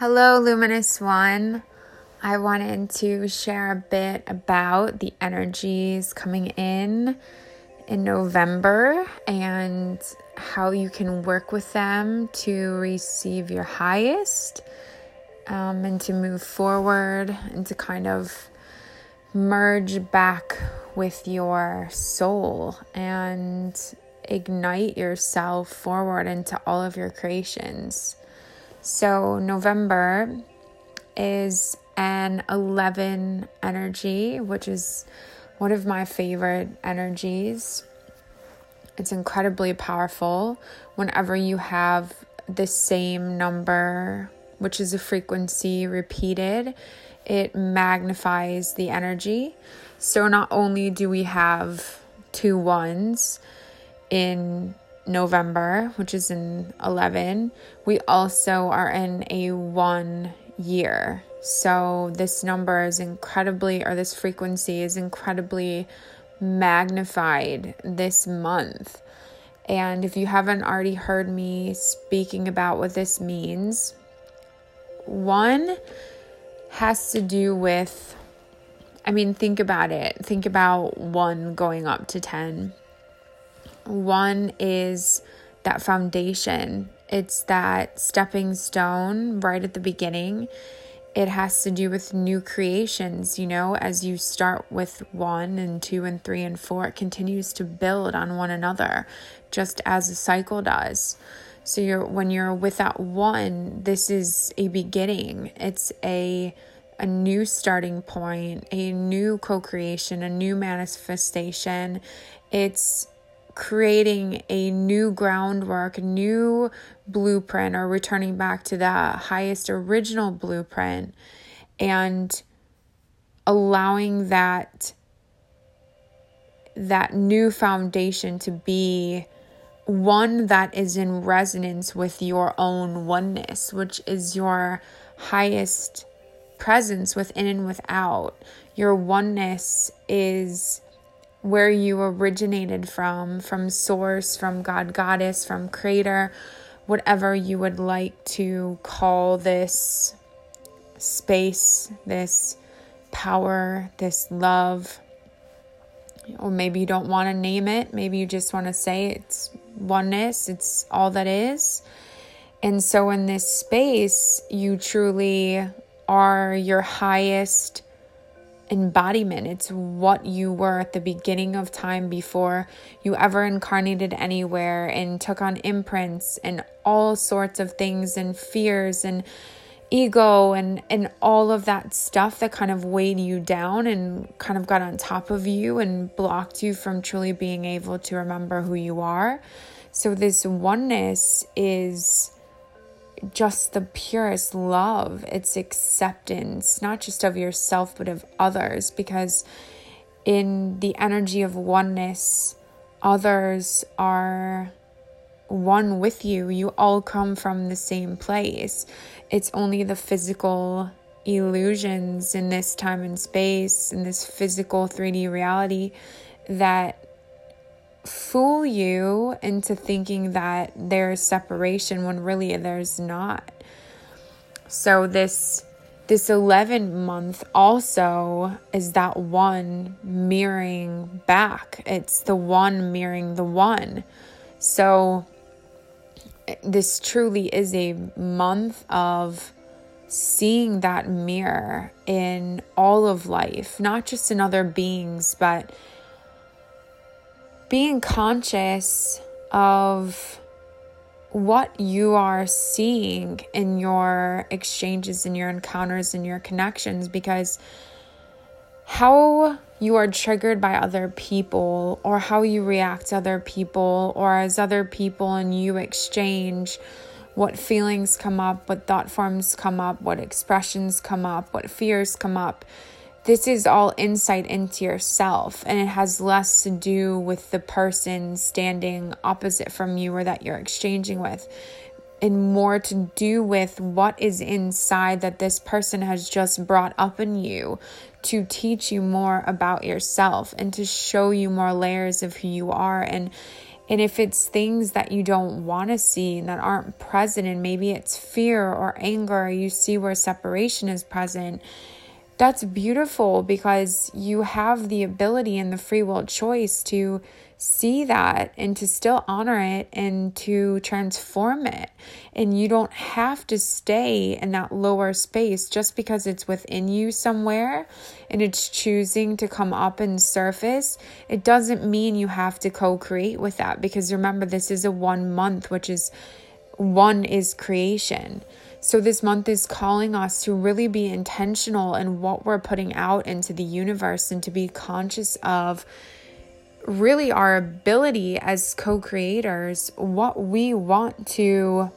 Hello, Luminous One. I wanted to share a bit about the energies coming in in November and how you can work with them to receive your highest um, and to move forward and to kind of merge back with your soul and ignite yourself forward into all of your creations. So, November is an 11 energy, which is one of my favorite energies. It's incredibly powerful whenever you have the same number, which is a frequency repeated, it magnifies the energy. So, not only do we have two ones in November, which is in 11, we also are in a one year. So this number is incredibly, or this frequency is incredibly magnified this month. And if you haven't already heard me speaking about what this means, one has to do with, I mean, think about it. Think about one going up to 10 one is that foundation, it's that stepping stone right at the beginning. It has to do with new creations, you know, as you start with one and two and three and four, it continues to build on one another, just as a cycle does. So you're when you're with that one, this is a beginning. It's a a new starting point, a new co-creation, a new manifestation. It's creating a new groundwork, new blueprint, or returning back to the highest original blueprint and allowing that that new foundation to be one that is in resonance with your own oneness, which is your highest presence within and without. Your oneness is where you originated from, from source, from God, goddess, from creator, whatever you would like to call this space, this power, this love. Or maybe you don't want to name it. Maybe you just want to say it's oneness, it's all that is. And so, in this space, you truly are your highest embodiment. It's what you were at the beginning of time before you ever incarnated anywhere and took on imprints and all sorts of things and fears and ego and and all of that stuff that kind of weighed you down and kind of got on top of you and blocked you from truly being able to remember who you are. So this oneness is just the purest love. It's acceptance, not just of yourself, but of others, because in the energy of oneness, others are one with you. You all come from the same place. It's only the physical illusions in this time and space, in this physical 3D reality, that fool you into thinking that there's separation when really there's not. So this this 11 month also is that one mirroring back. It's the one mirroring the one. So this truly is a month of seeing that mirror in all of life, not just in other beings, but being conscious of what you are seeing in your exchanges and your encounters and your connections because how you are triggered by other people or how you react to other people or as other people and you exchange what feelings come up, what thought forms come up, what expressions come up, what fears come up this is all insight into yourself and it has less to do with the person standing opposite from you or that you're exchanging with and more to do with what is inside that this person has just brought up in you to teach you more about yourself and to show you more layers of who you are. And And if it's things that you don't want to see and that aren't present, and maybe it's fear or anger, or you see where separation is present, that's beautiful because you have the ability and the free will choice to see that and to still honor it and to transform it. And you don't have to stay in that lower space just because it's within you somewhere and it's choosing to come up and surface. It doesn't mean you have to co create with that because remember, this is a one month, which is one is creation. So, this month is calling us to really be intentional in what we're putting out into the universe and to be conscious of really our ability as co creators, what we want to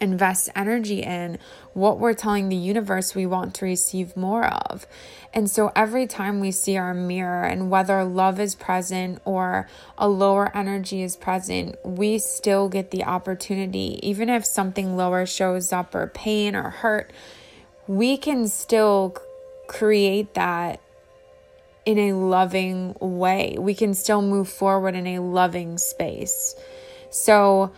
invest energy in, what we're telling the universe we want to receive more of. And so every time we see our mirror and whether love is present or a lower energy is present, we still get the opportunity, even if something lower shows up or pain or hurt, we can still create that in a loving way. We can still move forward in a loving space. So,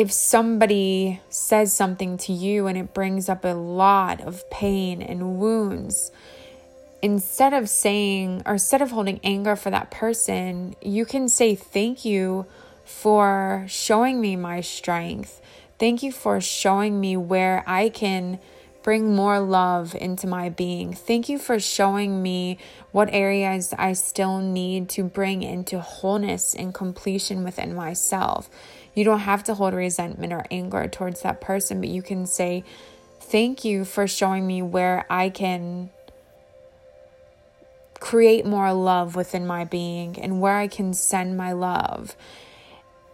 if somebody says something to you and it brings up a lot of pain and wounds, instead of saying or instead of holding anger for that person, you can say thank you for showing me my strength. Thank you for showing me where I can bring more love into my being. Thank you for showing me what areas I still need to bring into wholeness and completion within myself. You don't have to hold resentment or anger towards that person, but you can say, Thank you for showing me where I can create more love within my being and where I can send my love.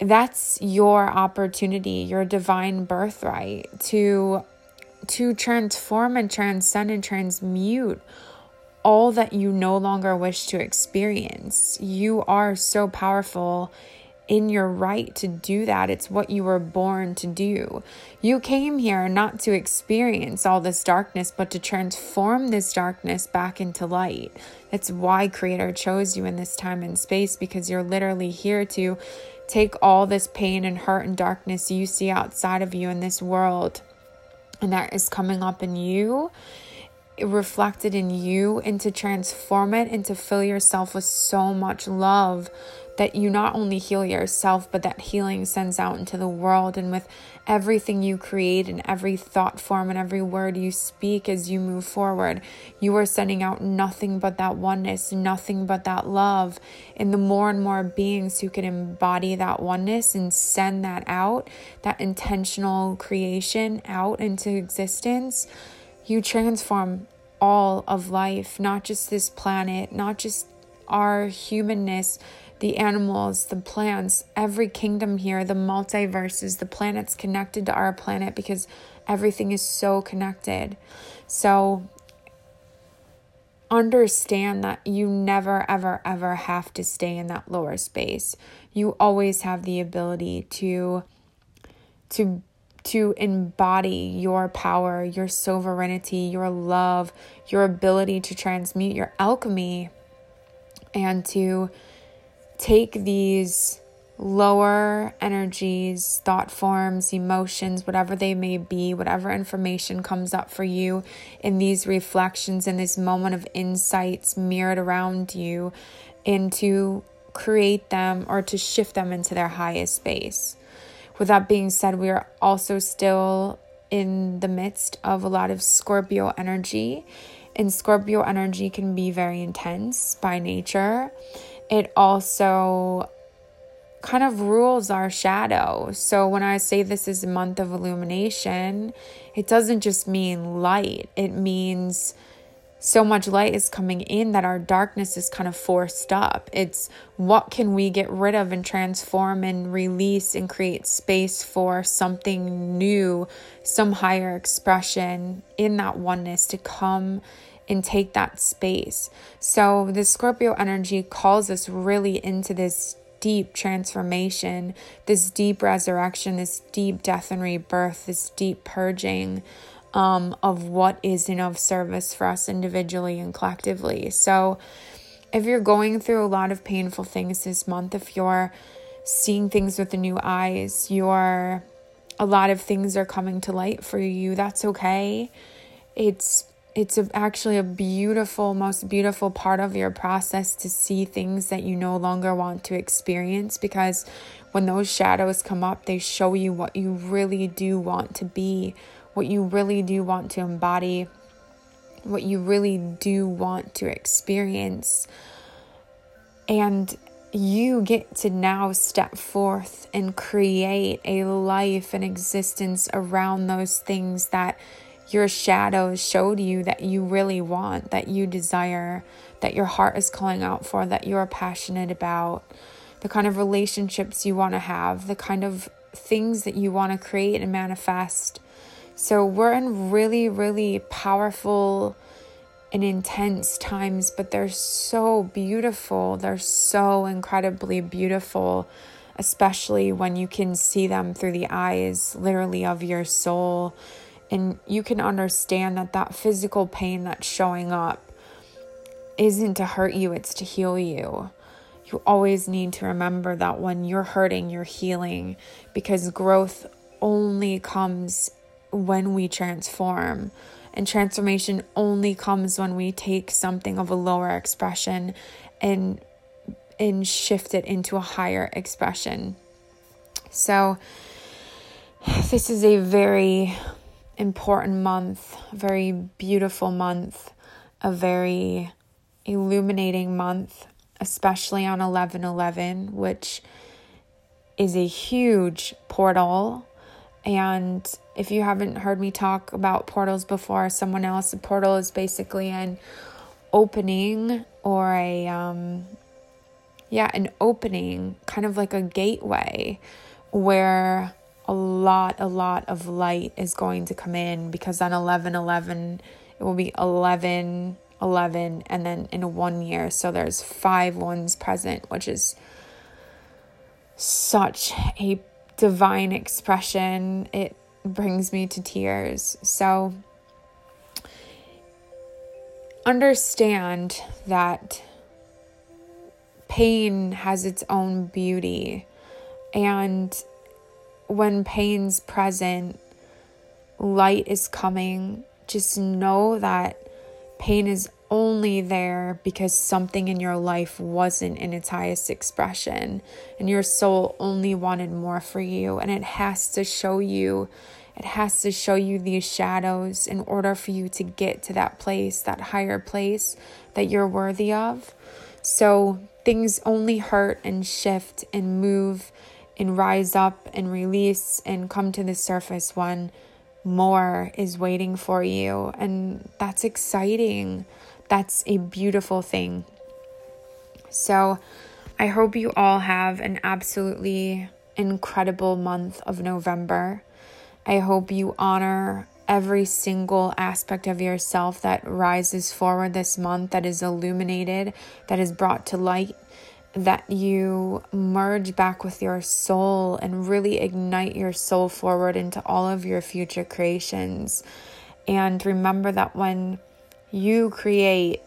That's your opportunity, your divine birthright to to transform and transcend and transmute all that you no longer wish to experience. You are so powerful in your right to do that. It's what you were born to do. You came here not to experience all this darkness, but to transform this darkness back into light. That's why Creator chose you in this time and space because you're literally here to take all this pain and hurt and darkness you see outside of you in this world and that is coming up in you reflected in you and to transform it and to fill yourself with so much love that you not only heal yourself, but that healing sends out into the world. And with everything you create and every thought form and every word you speak as you move forward, you are sending out nothing but that oneness, nothing but that love. And the more and more beings who can embody that oneness and send that out, that intentional creation out into existence, you transform all of life, not just this planet, not just our humanness the animals, the plants, every kingdom here, the multiverses, the planets connected to our planet because everything is so connected. So understand that you never, ever, ever have to stay in that lower space. You always have the ability to to to embody your power, your sovereignty, your love, your ability to transmute your alchemy and to take these lower energies, thought forms, emotions, whatever they may be, whatever information comes up for you in these reflections, in this moment of insights mirrored around you, and to create them or to shift them into their highest space. With that being said, we are also still in the midst of a lot of Scorpio energy, and Scorpio energy can be very intense by nature it also kind of rules our shadow. So when I say this is a month of illumination, it doesn't just mean light, it means so much light is coming in that our darkness is kind of forced up. It's what can we get rid of and transform and release and create space for something new, some higher expression in that oneness to come and take that space. So, the Scorpio energy calls us really into this deep transformation, this deep resurrection, this deep death and rebirth, this deep purging um, of what isn't of service for us individually and collectively. So, if you're going through a lot of painful things this month, if you're seeing things with the new eyes. You're a lot of things are coming to light for you. That's okay. It's it's a, actually a beautiful, most beautiful part of your process to see things that you no longer want to experience because when those shadows come up, they show you what you really do want to be, what you really do want to embody, what you really do want to experience. And you get to now step forth and create a life and existence around those things that your shadows showed you that you really want, that you desire, that your heart is calling out for, that you're passionate about, the kind of relationships you want to have, the kind of things that you want to create and manifest. So we're in really, really powerful and intense times, but they're so beautiful. They're so incredibly beautiful, especially when you can see them through the eyes, literally, of your soul and you can understand that that physical pain that's showing up isn't to hurt you, it's to heal you. You always need to remember that when you're hurting, you're healing because growth only comes when we transform. And transformation only comes when we take something of a lower expression and and shift it into a higher expression. So this is a very important month, a very beautiful month, a very illuminating month, especially on 11 11, which is a huge portal. And if you haven't heard me talk about portals before, someone else, a portal is basically an opening or a, um, yeah, an opening, kind of like a gateway where a lot, a lot of light is going to come in because on 11 11, it will be 11 11 and then in one year. So there's five ones present, which is such a divine expression. It brings me to tears. So understand that pain has its own beauty and when pain's present, light is coming. Just know that pain is only there because something in your life wasn't in its highest expression, and your soul only wanted more for you, and it has to show you. It has to show you these shadows in order for you to get to that place, that higher place that you're worthy of. So things only hurt and shift and move and rise up and release and come to the surface when more is waiting for you. And that's exciting. That's a beautiful thing. So, I hope you all have an absolutely incredible month of November. I hope you honor every single aspect of yourself that rises forward this month, that is illuminated, that is brought to light that you merge back with your soul and really ignite your soul forward into all of your future creations. And remember that when you create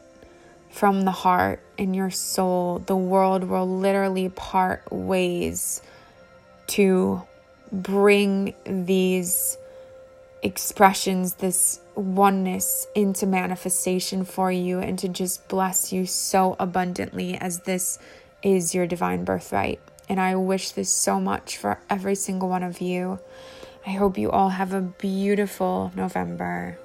from the heart and your soul, the world will literally part ways to bring these expressions, this oneness into manifestation for you, and to just bless you so abundantly as this is your divine birthright. And I wish this so much for every single one of you. I hope you all have a beautiful November.